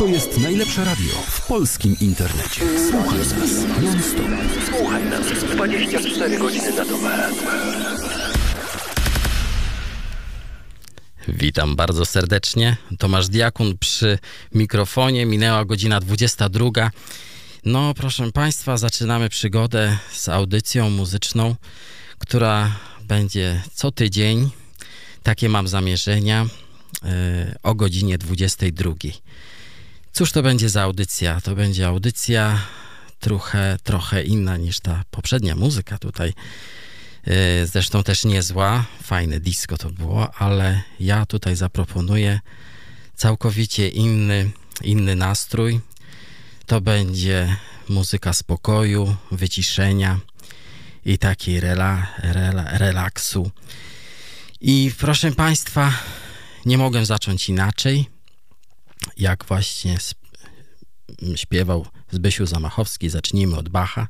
To jest najlepsze radio w polskim internecie. Słuchaj nas non-stop. Słuchaj nas 24 godziny na dobę. Witam bardzo serdecznie. Tomasz Diakun przy mikrofonie. Minęła godzina 22. No, proszę Państwa, zaczynamy przygodę z audycją muzyczną, która będzie co tydzień. Takie mam zamierzenia yy, o godzinie 22. Cóż to będzie za audycja? To będzie audycja trochę, trochę inna niż ta poprzednia muzyka tutaj. Yy, zresztą też niezła, fajne disco to było, ale ja tutaj zaproponuję całkowicie inny, inny nastrój. To będzie muzyka spokoju, wyciszenia i takiej rela, rela, relaksu. I proszę Państwa, nie mogłem zacząć inaczej, jak właśnie śpiewał Zbysiu Zamachowski. Zacznijmy od Bacha.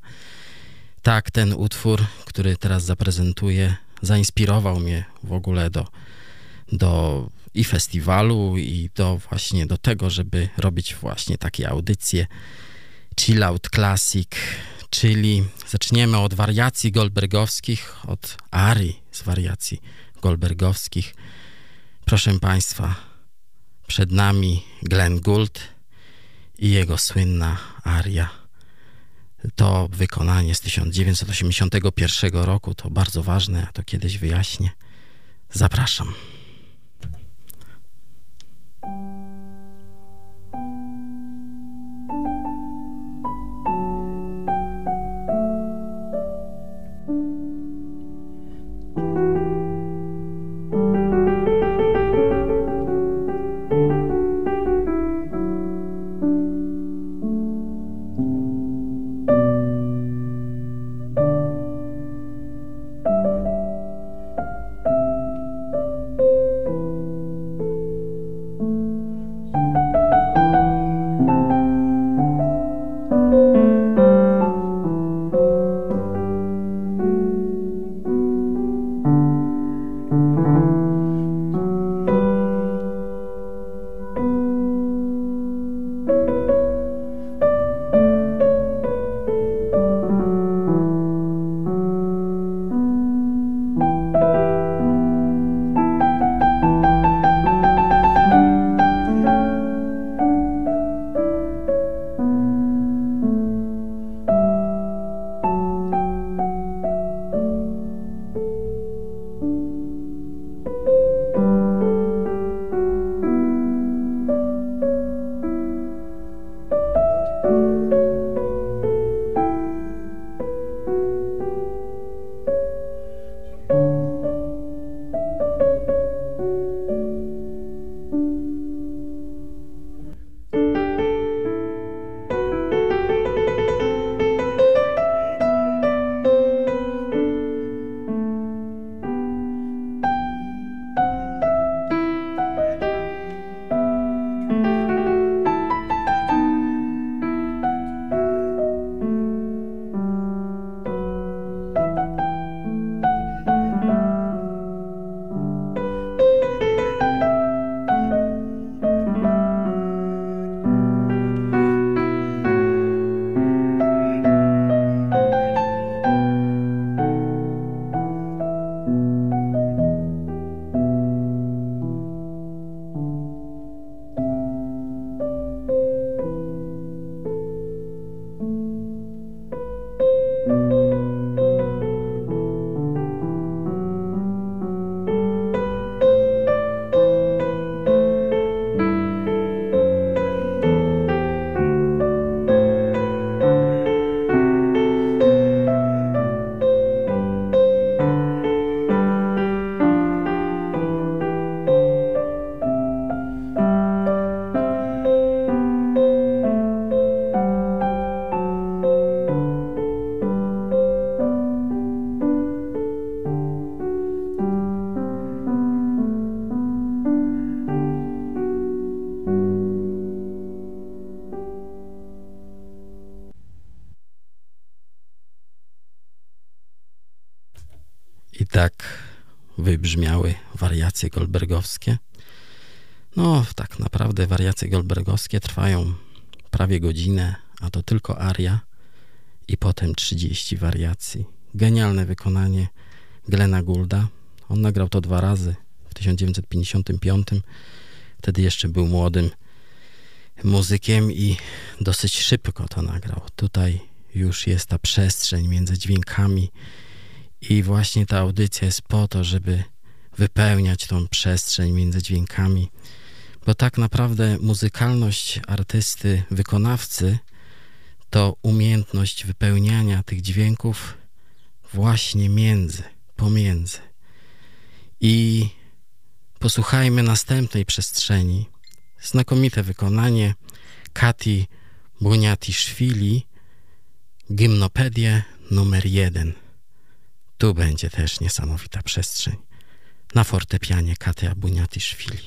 Tak, ten utwór, który teraz zaprezentuję, zainspirował mnie w ogóle do, do i festiwalu, i do właśnie do tego, żeby robić właśnie takie audycje Chill Out Classic, czyli zaczniemy od wariacji goldbergowskich, od arii z wariacji goldbergowskich. Proszę Państwa, przed nami Glenn Gould i jego słynna aria. To wykonanie z 1981 roku, to bardzo ważne, ja to kiedyś wyjaśnię. Zapraszam. I wybrzmiały wariacje goldbergowskie. No, tak naprawdę wariacje goldbergowskie trwają prawie godzinę, a to tylko aria i potem 30 wariacji. Genialne wykonanie Glena Goulda. On nagrał to dwa razy w 1955. Wtedy jeszcze był młodym muzykiem i dosyć szybko to nagrał. Tutaj już jest ta przestrzeń między dźwiękami i właśnie ta audycja jest po to, żeby wypełniać tą przestrzeń między dźwiękami, bo tak naprawdę muzykalność artysty, wykonawcy to umiejętność wypełniania tych dźwięków właśnie między, pomiędzy. I posłuchajmy następnej przestrzeni. Znakomite wykonanie Kati Buniatiszwili, Gimnopedię numer jeden. Tu będzie też niesamowita przestrzeń. Na fortepianie Katia Buniatiszwili.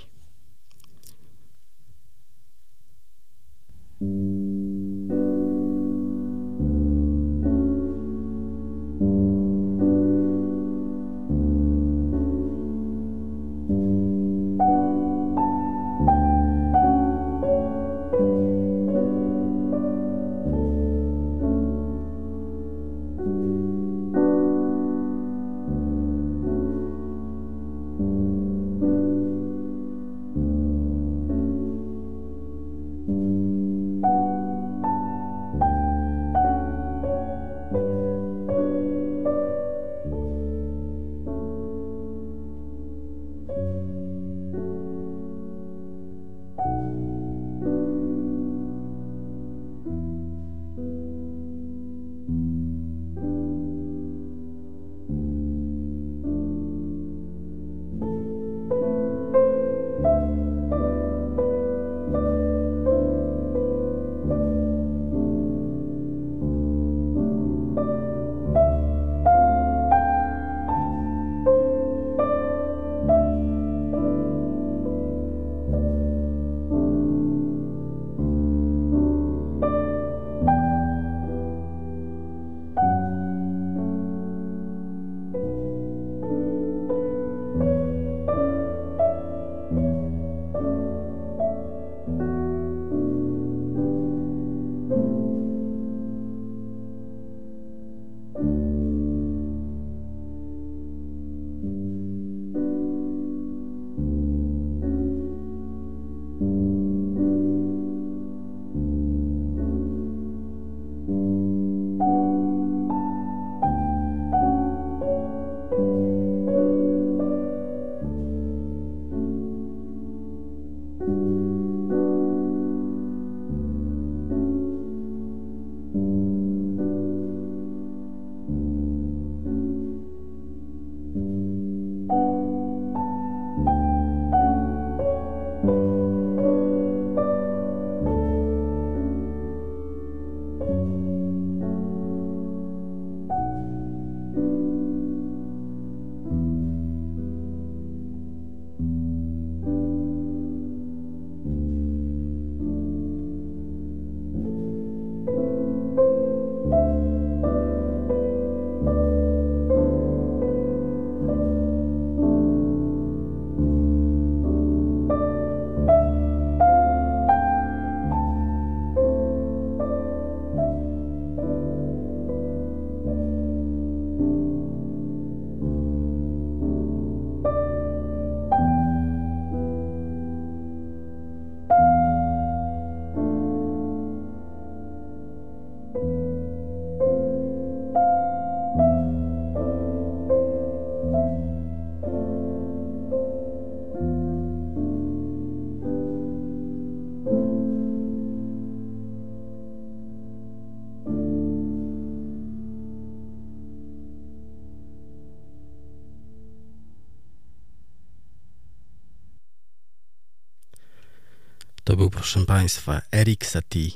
To był, proszę Państwa, Eric Satie,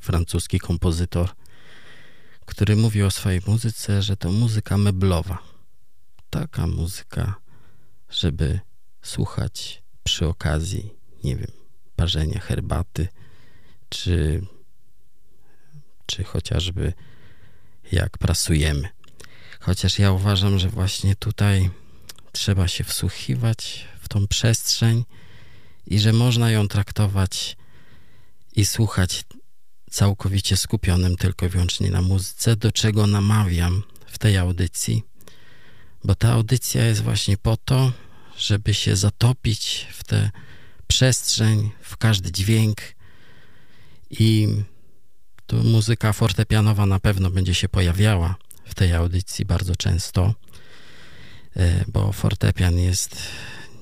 francuski kompozytor, który mówi o swojej muzyce, że to muzyka meblowa. Taka muzyka, żeby słuchać przy okazji, nie wiem, parzenia herbaty, czy, czy chociażby jak prasujemy. Chociaż ja uważam, że właśnie tutaj trzeba się wsłuchiwać w tą przestrzeń i że można ją traktować i słuchać całkowicie skupionym tylko i wyłącznie na muzyce, do czego namawiam w tej audycji, bo ta audycja jest właśnie po to, żeby się zatopić w tę przestrzeń, w każdy dźwięk i tu muzyka fortepianowa na pewno będzie się pojawiała w tej audycji bardzo często, e, bo fortepian jest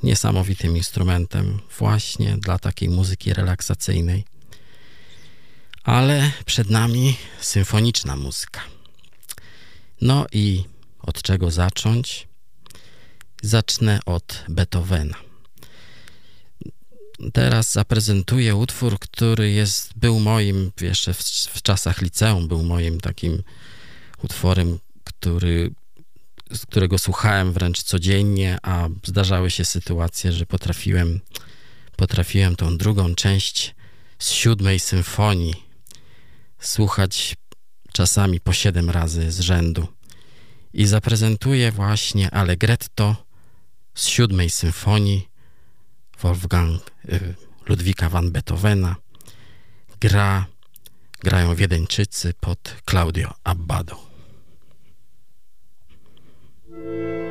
niesamowitym instrumentem właśnie dla takiej muzyki relaksacyjnej. Ale przed nami symfoniczna muzyka. No i od czego zacząć? Zacznę od Beethovena. Teraz zaprezentuję utwór, który jest, był moim, jeszcze w, w czasach liceum, był moim takim utworem, który, z którego słuchałem wręcz codziennie, a zdarzały się sytuacje, że potrafiłem, potrafiłem tą drugą część z siódmej symfonii słuchać czasami po siedem razy z rzędu. I zaprezentuję właśnie Allegretto z siódmej symfonii Wolfgang y, Ludwika van Beethovena. Gra, grają Wiedeńczycy pod Claudio Abbado. Było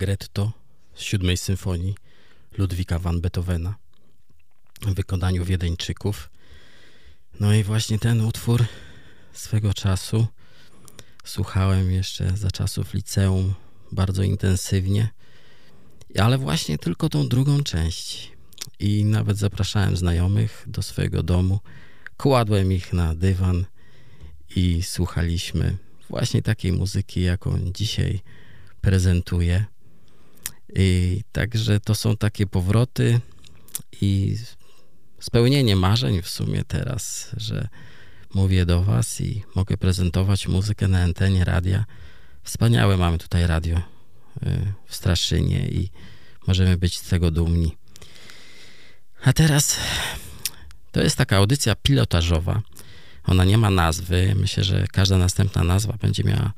Allegretto z siódmej symfonii Ludwika van Beethovena w wykonaniu Wiedeńczyków. No i właśnie ten utwór swego czasu słuchałem jeszcze za czasów liceum bardzo intensywnie, ale właśnie tylko tą drugą część. I nawet zapraszałem znajomych do swojego domu, kładłem ich na dywan i słuchaliśmy właśnie takiej muzyki, jaką dzisiaj prezentuję. I także to są takie powroty i spełnienie marzeń w sumie teraz, że mówię do Was i mogę prezentować muzykę na antenie radia. Wspaniałe mamy tutaj radio y, w Straszynie i możemy być z tego dumni. A teraz to jest taka audycja pilotażowa. Ona nie ma nazwy. Myślę, że każda następna nazwa będzie miała,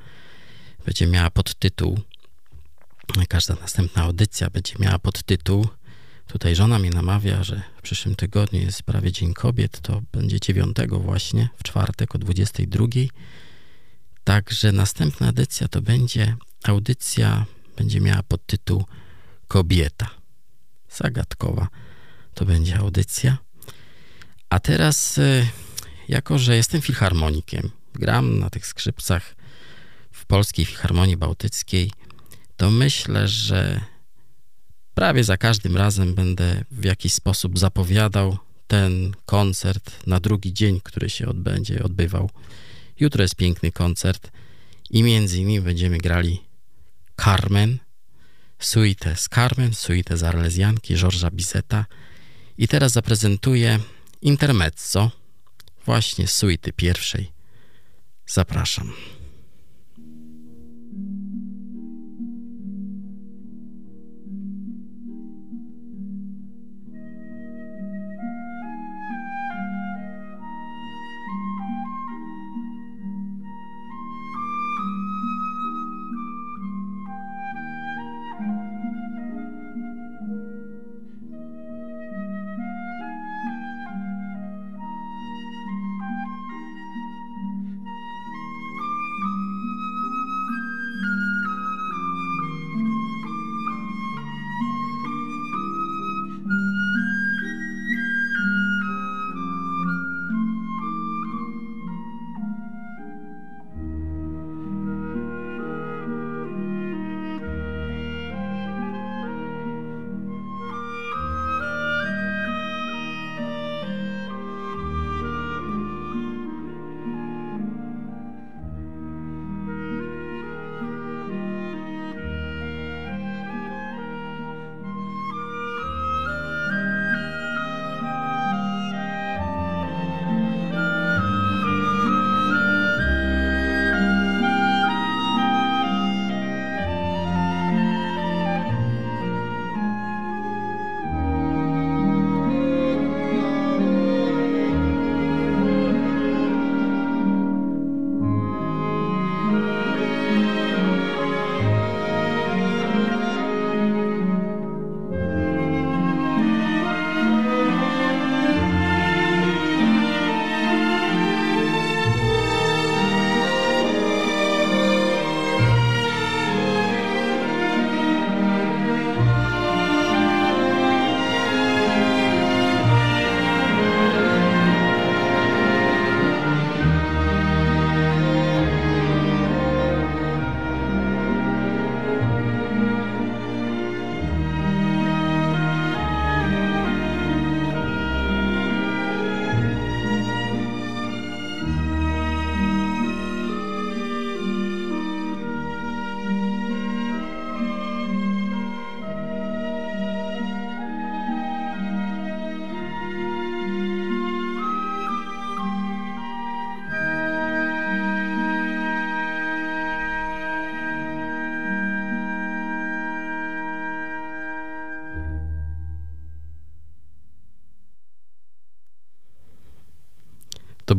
będzie miała podtytuł. Każda następna audycja będzie miała podtytuł. Tutaj żona mnie namawia, że w przyszłym tygodniu jest prawie Dzień Kobiet, to będzie 9 właśnie, w czwartek o 22. Także następna edycja to będzie audycja, będzie miała podtytuł Kobieta. Zagadkowa to będzie audycja. A teraz, y, jako że jestem filharmonikiem, gram na tych skrzypcach w Polskiej Filharmonii Bałtyckiej, to myślę, że prawie za każdym razem będę w jakiś sposób zapowiadał ten koncert na drugi dzień, który się odbędzie, odbywał. Jutro jest piękny koncert i między innymi będziemy grali Carmen, suite z Carmen, suite z Arlezjanki, Georgesa Bizeta i teraz zaprezentuję intermezzo, właśnie suity pierwszej. Zapraszam.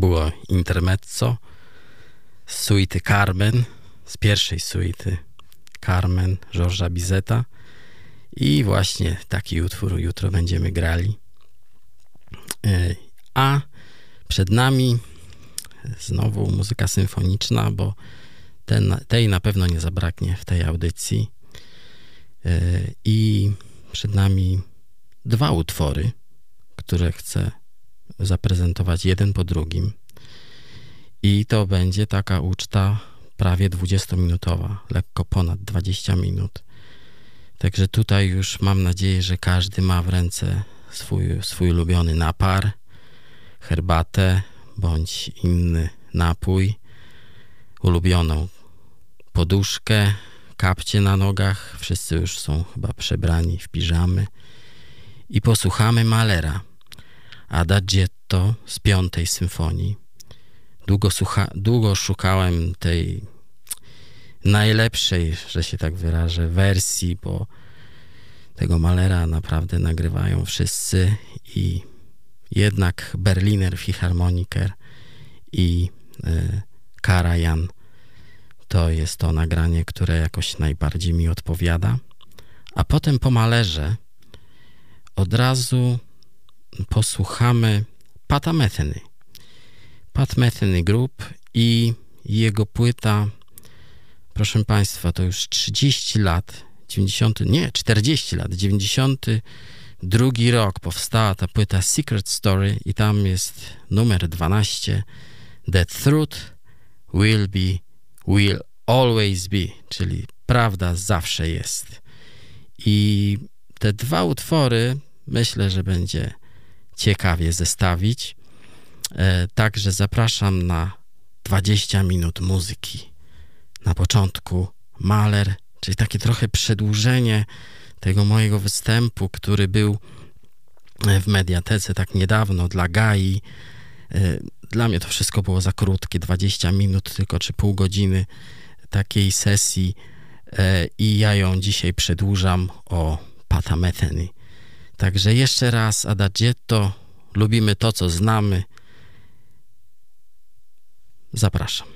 Było intermezzo z suity Carmen, z pierwszej suity Carmen Georgesa Bizeta i właśnie taki utwór jutro będziemy grali. E, a przed nami znowu muzyka symfoniczna, bo ten, tej na pewno nie zabraknie w tej audycji. I przed nami dwa utwory, które chcę zaprezentować jeden po drugim. I to będzie taka uczta prawie 20-minutowa, lekko ponad 20 minut. Także tutaj już mam nadzieję, że każdy ma w ręce swój, swój ulubiony napar, herbatę bądź inny napój, ulubioną poduszkę, kapcie na nogach. Wszyscy już są chyba przebrani w piżamy. I posłuchamy Malera, Adagietto z piątej symfonii. Długo, słucha, długo szukałem tej najlepszej, że się tak wyrażę, wersji, bo tego Malera naprawdę nagrywają wszyscy i jednak Berliner Philharmoniker i y, Karajan to jest to nagranie, które jakoś najbardziej mi odpowiada. A potem po Malerze od razu posłuchamy Pata Metheny. Pat Metheny Group i jego płyta, proszę Państwa, to już 30 lat, 90, nie, 40 lat, 92 rok powstała ta płyta Secret Story i tam jest numer 12 The Truth Will Be, Will Always Be, czyli prawda zawsze jest. I te dwa utwory myślę, że będzie ciekawie zestawić. E, także zapraszam na 20 minut muzyki. Na początku Maler, czyli takie trochę przedłużenie tego mojego występu, który był w mediatece tak niedawno dla Gai. E, dla mnie to wszystko było za krótkie, 20 minut tylko czy pół godziny takiej sesji e, i ja ją dzisiaj przedłużam o Patametheny. Także jeszcze raz Adagietto, lubimy to, co znamy. Zapraszam.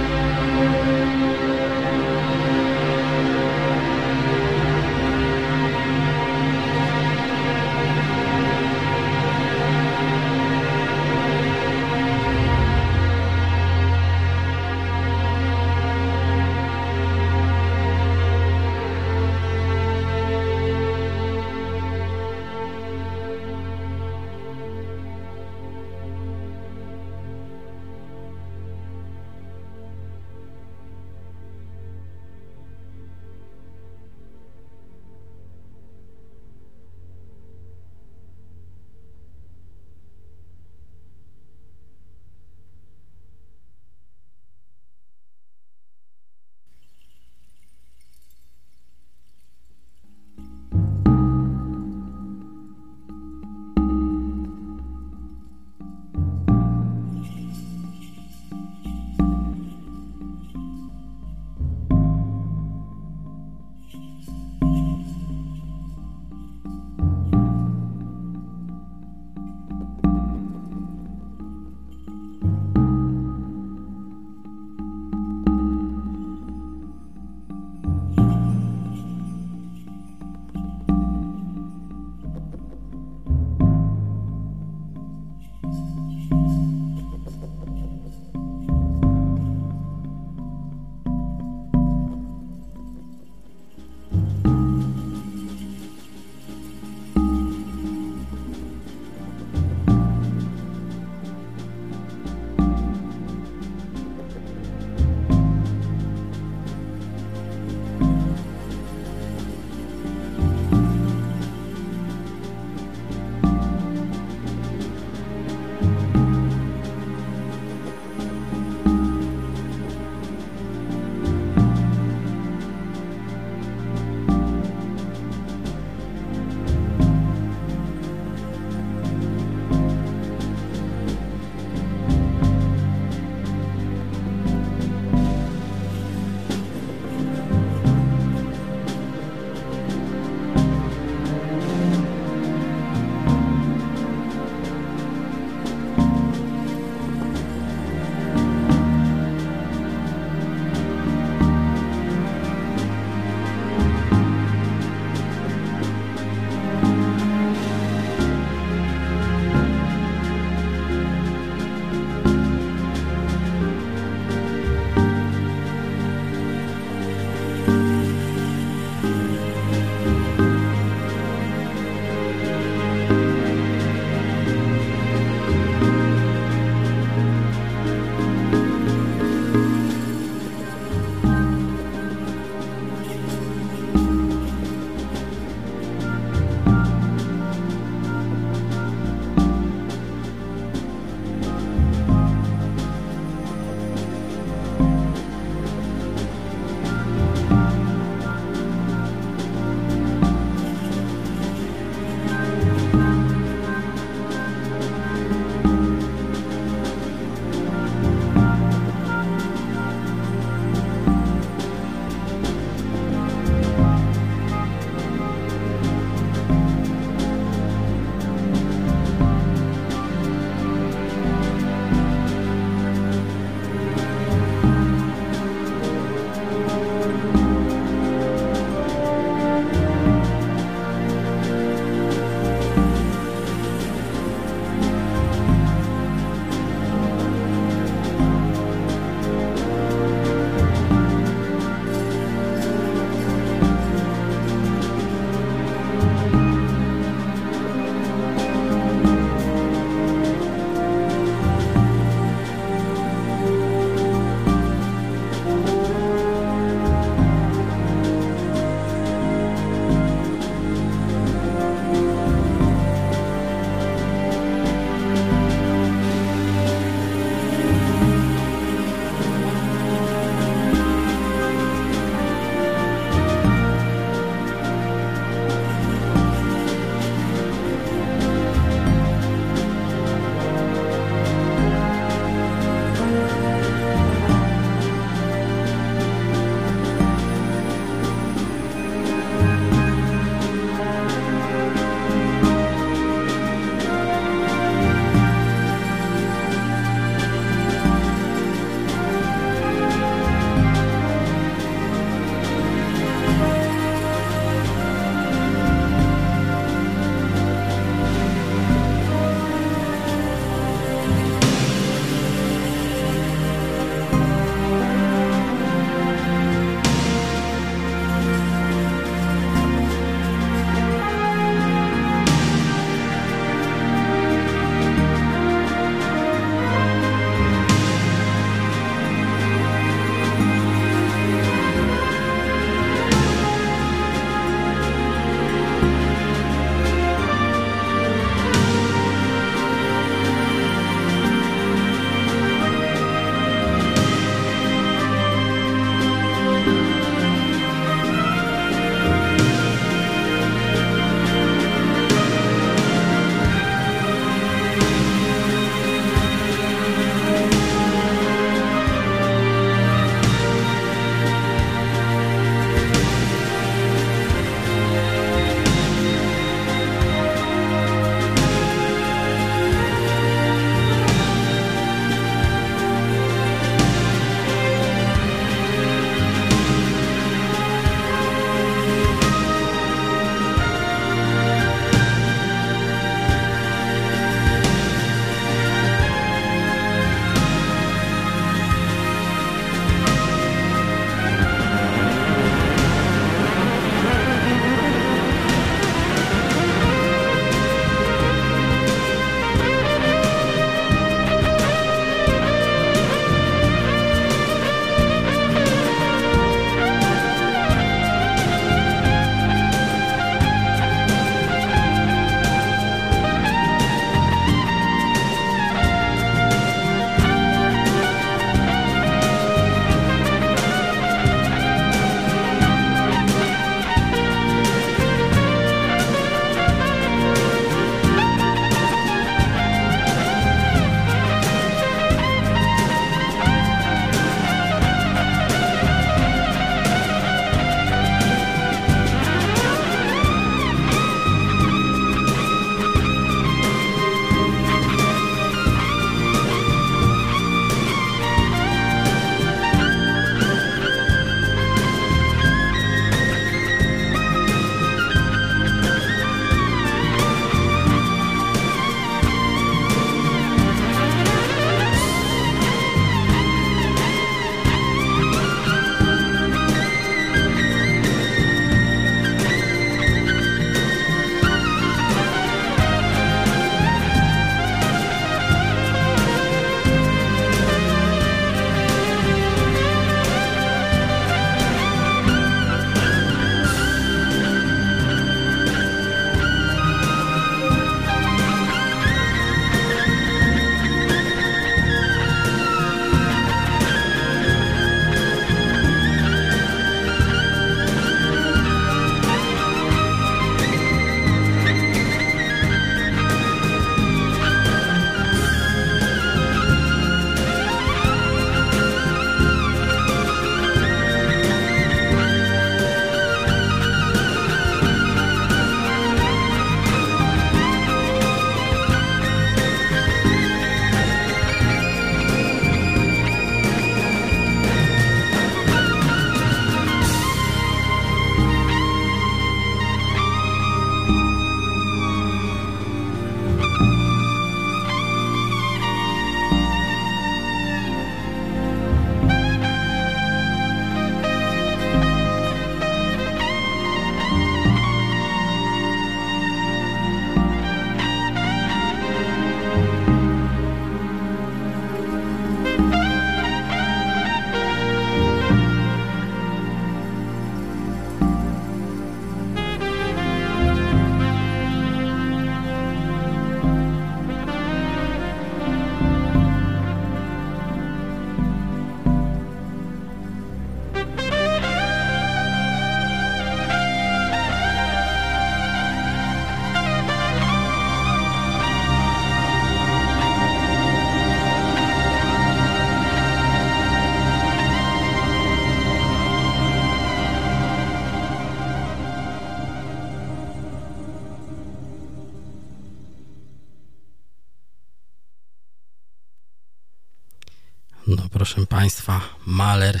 Państwa, Mahler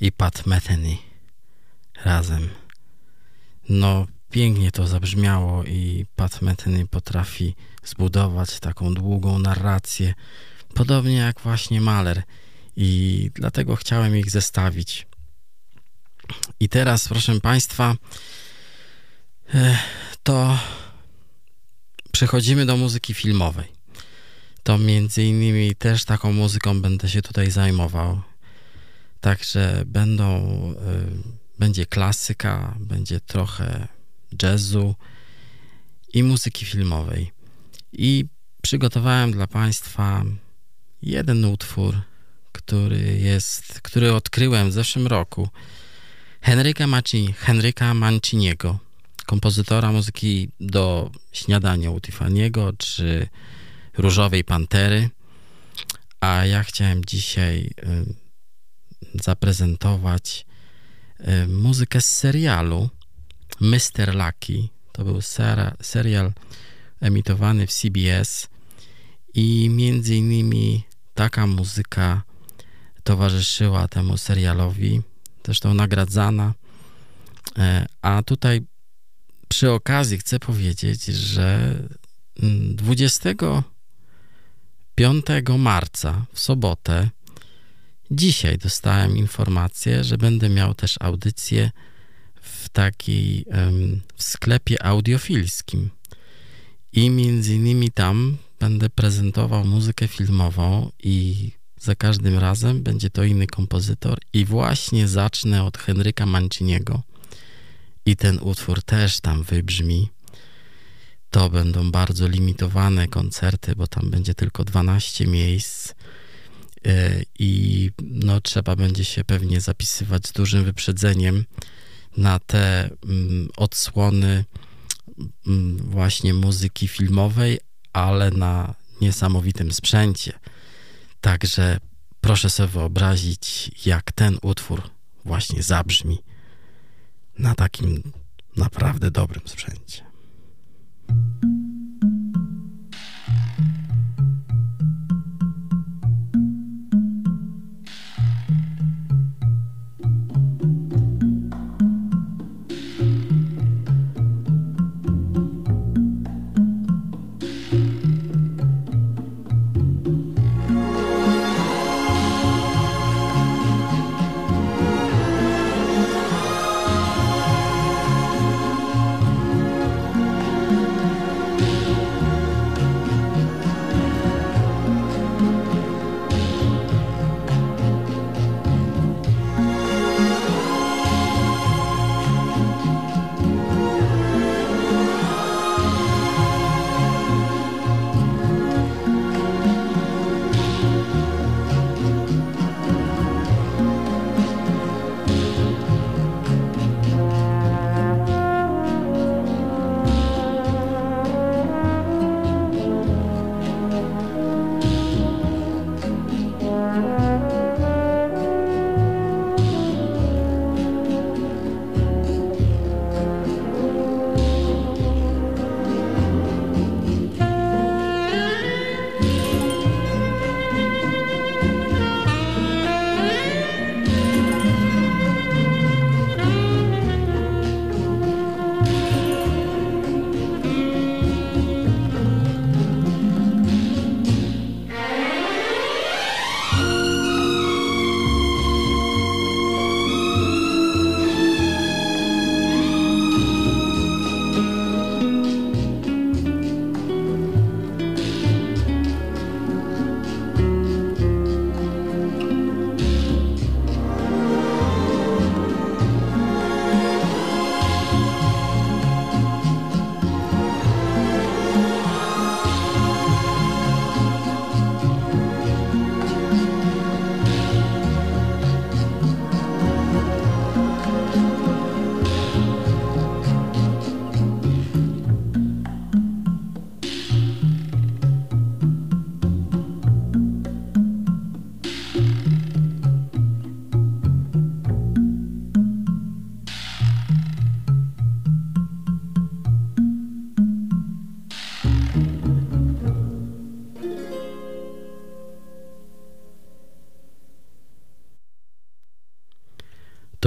i Pat Metheny razem. No pięknie to zabrzmiało i Pat Metheny potrafi zbudować taką długą narrację, podobnie jak właśnie Mahler i dlatego chciałem ich zestawić. I teraz, proszę Państwa, e, to przechodzimy do muzyki filmowej. To między innymi też taką muzyką będę się tutaj zajmował. Także będą, y, będzie klasyka, będzie trochę jazzu i muzyki filmowej. I przygotowałem dla Państwa jeden utwór, który jest, który odkryłem w zeszłym roku. Henryka, Maci, Henryka Manciniego, kompozytora muzyki do śniadania u Tiffany'ego, czy Różowej Pantery. A ja chciałem dzisiaj zaprezentować muzykę z serialu Mr. Lucky. To był ser serial emitowany w CBS i między innymi taka muzyka towarzyszyła temu serialowi, zresztą nagradzana. E, a tutaj przy okazji chcę powiedzieć, że 20 5 marca w sobotę. Dzisiaj dostałem informację, że będę miał też audycję w takiej w sklepie audiofilskim. I między innymi tam będę prezentował muzykę filmową i za każdym razem będzie to inny kompozytor. I właśnie zacznę od Henryka Manciniego. I ten utwór też tam wybrzmi to będą bardzo limitowane koncerty, bo tam będzie tylko 12 miejsc e, i no, trzeba będzie się pewnie zapisywać z dużym wyprzedzeniem na te mm, odsłony mm, właśnie muzyki filmowej, ale na niesamowitym sprzęcie. Także proszę sobie wyobrazić, jak ten utwór właśnie zabrzmi na takim naprawdę dobrym sprzęcie. thank you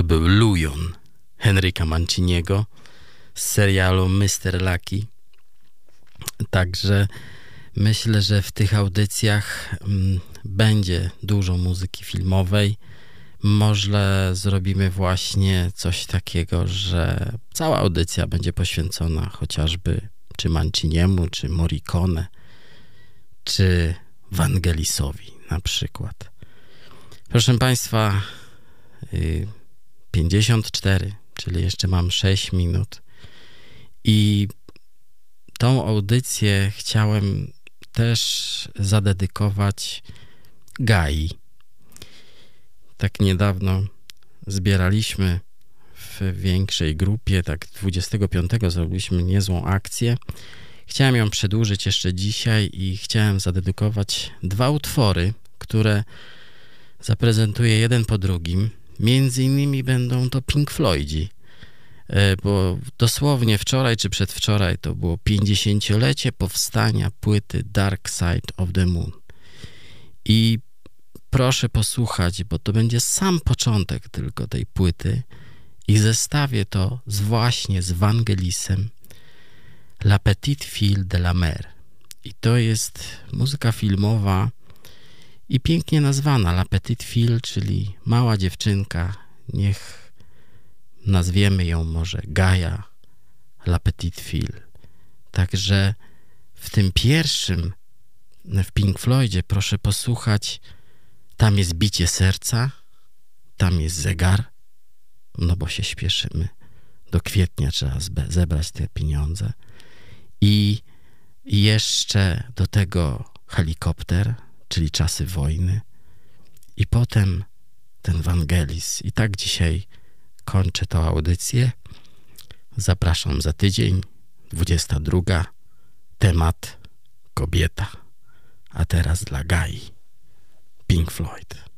był Lujon Henryka Manciniego z serialu Mr. Lucky. Także myślę, że w tych audycjach mm, będzie dużo muzyki filmowej. Może zrobimy właśnie coś takiego, że cała audycja będzie poświęcona chociażby czy Manciniemu, czy Morricone, czy Wangelisowi na przykład. Proszę Państwa, 54, y, czyli jeszcze mam 6 minut i tą audycję chciałem też zadedykować Gai. Tak niedawno zbieraliśmy w większej grupie, tak 25 zrobiliśmy niezłą akcję. Chciałem ją przedłużyć jeszcze dzisiaj i chciałem zadedykować dwa utwory, które zaprezentuję jeden po drugim. Między innymi będą to Pink Floydzi, e, bo dosłownie wczoraj czy przedwczoraj to było 50-lecie powstania płyty Dark Side of the Moon. I proszę posłuchać, bo to będzie sam początek tylko tej płyty i zestawię to z właśnie z Wangelisem La Petite Fille de la Mer. I to jest muzyka filmowa i pięknie nazwana La Petite Fille, czyli mała dziewczynka. Niech nazwiemy ją może Gaia La Petite Fille. Także w tym pierwszym w Pink Floydzie proszę posłuchać tam jest bicie serca, tam jest zegar, no bo się śpieszymy. Do kwietnia trzeba zebrać te pieniądze. I jeszcze do tego helikopter, czyli czasy wojny. I potem ten Wangelis. I tak dzisiaj kończę tę audycję. Zapraszam za tydzień, 22. Temat kobieta. A teraz dla Gai. Pink Floyd.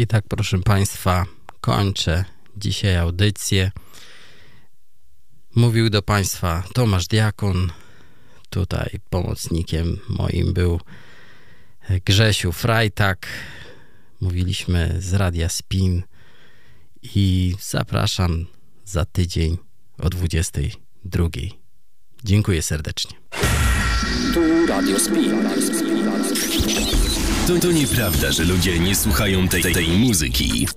I tak, proszę Państwa, kończę dzisiaj audycję. Mówił do Państwa Tomasz Diakon. Tutaj pomocnikiem moim był Grzesiu Frajtak. Mówiliśmy z Radia Spin i zapraszam za tydzień o 22. Dziękuję serdecznie. Tu Radio Spin. To, to nieprawda, że ludzie nie słuchają tej, tej muzyki.